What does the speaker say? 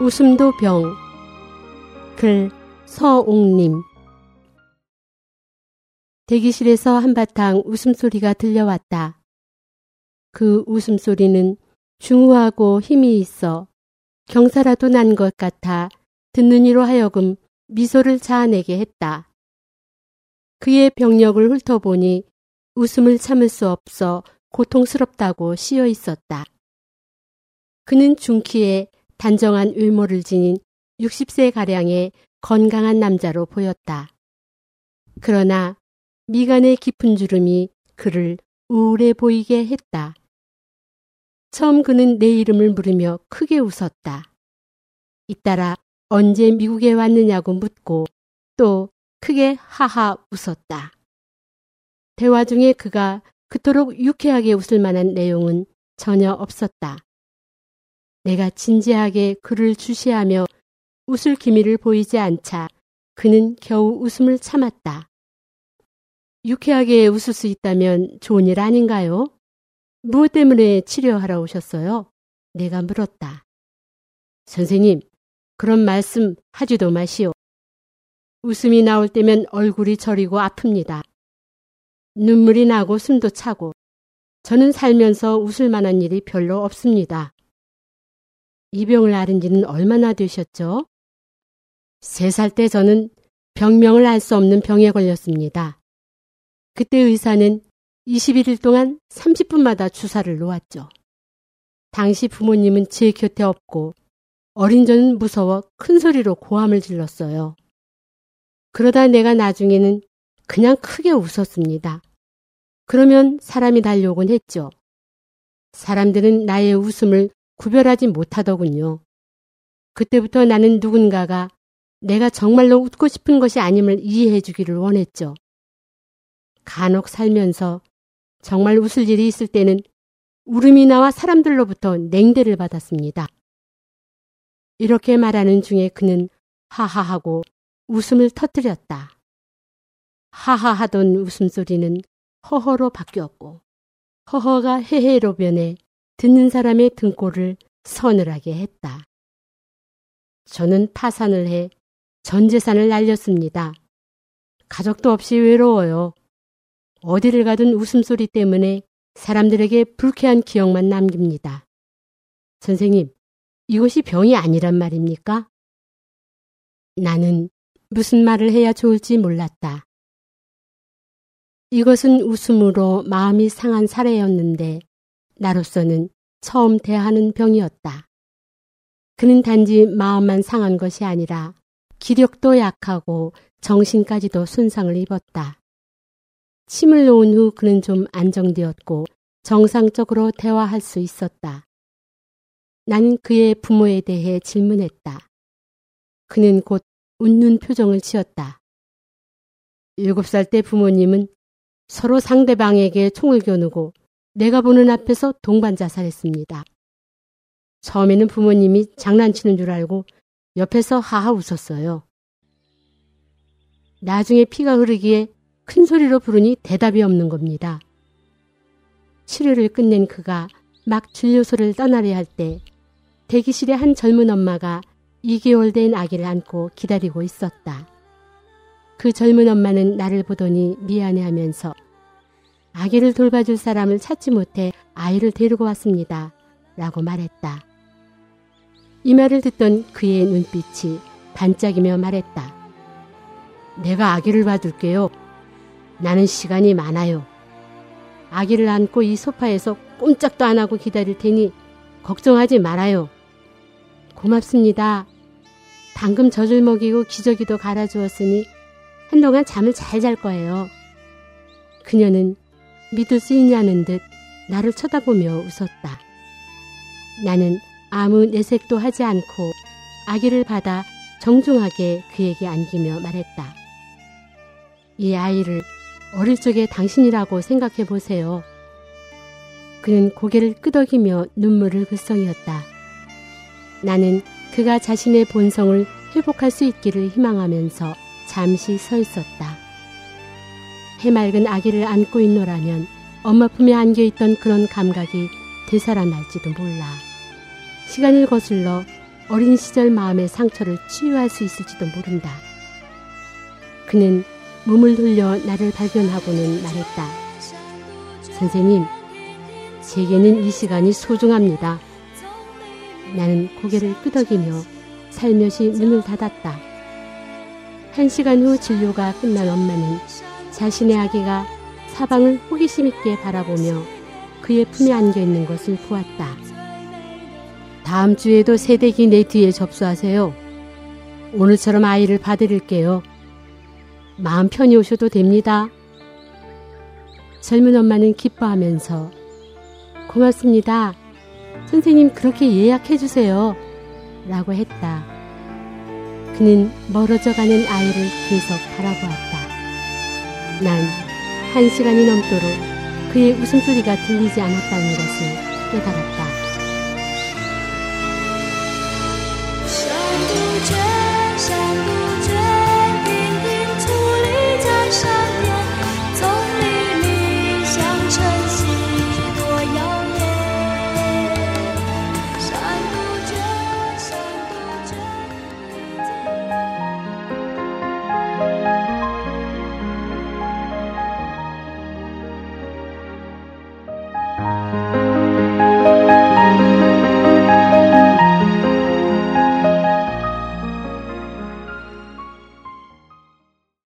웃음도 병. 글 서옥님. 대기실에서 한바탕 웃음소리가 들려왔다. 그 웃음소리는 중후하고 힘이 있어 경사라도 난 것 같아 듣는 이로 하여금 미소를 자아내게 했다. 그의 병력을 훑어보니 웃음을 참을 수 없어 고통스럽다고 씌어 있었다. 그는 중키에 단정한 외모를 지닌 60세 가량의 건강한 남자로 보였다. 그러나 미간의 깊은 주름이 그를 우울해 보이게 했다. 처음 그는 내 이름을 물으며 크게 웃었다. 잇따라 언제 미국에 왔느냐고 묻고 또 크게 하하 웃었다. 대화 중에 그가 그토록 유쾌하게 웃을 만한 내용은 전혀 없었다. 내가 진지하게 그를 주시하며 웃을 기미를 보이지 않자 그는 겨우 웃음을 참았다. 유쾌하게 웃을 수 있다면 좋은 일 아닌가요? 무엇 때문에 치료하러 오셨어요? 내가 물었다. 선생님, 그런 말씀 하지도 마시오. 웃음이 나올 때면 얼굴이 저리고 아픕니다. 눈물이 나고 숨도 차고 저는 살면서 웃을 만한 일이 별로 없습니다. 이 병을 앓은 지는 얼마나 되셨죠? 세 살 때 저는 병명을 알 수 없는 병에 걸렸습니다. 그때 의사는 21일 동안 30분마다 주사를 놓았죠. 당시 부모님은 제 곁에 없고 어린 저는 무서워 큰 소리로 고함을 질렀어요. 그러다 내가 나중에는 그냥 크게 웃었습니다. 그러면 사람이 달려오곤 했죠. 사람들은 나의 웃음을 구별하지 못하더군요. 그때부터 나는 누군가가 내가 정말로 웃고 싶은 것이 아님을 이해해 주기를 원했죠. 간혹 살면서 정말 웃을 일이 있을 때는 울음이 나와 사람들로부터 냉대를 받았습니다. 이렇게 말하는 중에 그는 하하하고 웃음을 터뜨렸다. 하하하던 웃음소리는 허허로 바뀌었고 허허가 헤헤로 변해 듣는 사람의 등골을 서늘하게 했다. 저는 파산을 해 전 재산을 날렸습니다. 가족도 없이 외로워요. 어디를 가든 웃음소리 때문에 사람들에게 불쾌한 기억만 남깁니다. 선생님, 이것이 병이 아니란 말입니까? 나는 무슨 말을 해야 좋을지 몰랐다. 이것은 웃음으로 마음이 상한 사례였는데 나로서는 처음 대하는 병이었다. 그는 단지 마음만 상한 것이 아니라 기력도 약하고 정신까지도 손상을 입었다. 침을 놓은 후 그는 좀 안정되었고 정상적으로 대화할 수 있었다. 나는 그의 부모에 대해 질문했다. 그는 곧 웃는 표정을 지었다. 일곱 살 때 부모님은 서로 상대방에게 총을 겨누고 내가 보는 앞에서 동반 자살했습니다. 처음에는 부모님이 장난치는 줄 알고 옆에서 하하 웃었어요. 나중에 피가 흐르기에 큰 소리로 부르니 대답이 없는 겁니다. 치료를 끝낸 그가 막 진료소를 떠나려 할 때 대기실에 한 젊은 엄마가 2개월 된 아기를 안고 기다리고 있었다. 그 젊은 엄마는 나를 보더니 미안해 하면서 아기를 돌봐줄 사람을 찾지 못해 아이를 데리고 왔습니다. 라고 말했다. 이 말을 듣던 그의 눈빛이 반짝이며 말했다. 내가 아기를 봐둘게요. 나는 시간이 많아요. 아기를 안고 이 소파에서 꼼짝도 안 하고 기다릴 테니 걱정하지 말아요. 고맙습니다. 방금 젖을 먹이고 기저귀도 갈아주었으니 한동안 잠을 잘 잘 거예요. 그녀는 믿을 수 있냐는 듯 나를 쳐다보며 웃었다. 나는 아무 내색도 하지 않고 아기를 받아 정중하게 그에게 안기며 말했다. 이 아이를 어릴 적에 당신이라고 생각해 보세요. 그는 고개를 끄덕이며 눈물을 글썽이었다. 나는 그가 자신의 본성을 회복할 수 있기를 희망하면서 잠시 서 있었다. 해맑은 아기를 안고 있노라면 엄마 품에 안겨 있던 그런 감각이 되살아날지도 몰라. 시간을 거슬러 어린 시절 마음의 상처를 치유할 수 있을지도 모른다. 그는 몸을 돌려 나를 발견하고는 말했다. 선생님, 제게는 이 시간이 소중합니다. 나는 고개를 끄덕이며 살며시 문을 닫았다. 한 시간 후 진료가 끝난 엄마는 자신의 아기가 사방을 호기심 있게 바라보며 그의 품에 안겨 있는 것을 보았다. 다음 주에도 새댁이 내 뒤에 접수하세요. 오늘처럼 아이를 봐드릴게요. 마음 편히 오셔도 됩니다. 젊은 엄마는 기뻐하면서 고맙습니다. 선생님 그렇게 예약해 주세요. 라고 했다. 그는 멀어져 가는 아이를 계속 바라보았다. 난 한 시간이 넘도록 그의 웃음소리가 들리지 않았다는 것을 깨달았다.